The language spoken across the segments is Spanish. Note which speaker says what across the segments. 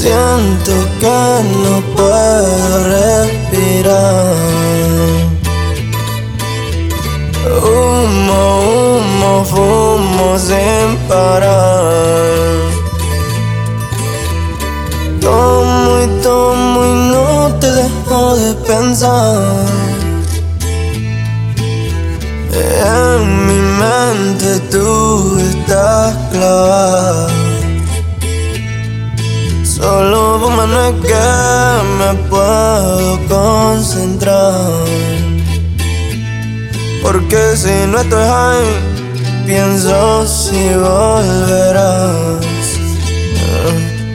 Speaker 1: Siento que no puedo respirar. Humo, humo, fumo sin parar. Tomo y tomo y no te dejo de pensar. En mi mente Solo no es que me puedo concentrar. Porque si no estoy high, pienso si volverás.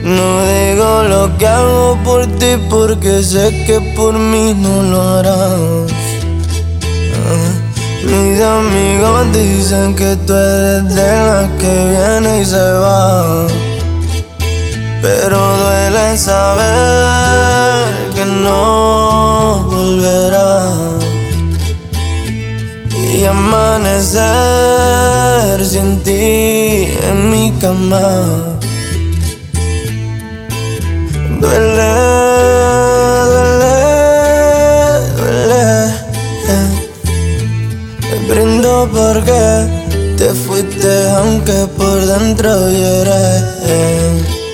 Speaker 1: No digo lo que hago por ti porque sé que por mí no lo harás. Mis amigos dicen que tú eres de las que viene y se va. Pero duele saber que no volverá. Y amanecer sin ti en mi cama. Duele, duele, duele. Me brindo porque te fuiste, aunque por dentro lloré.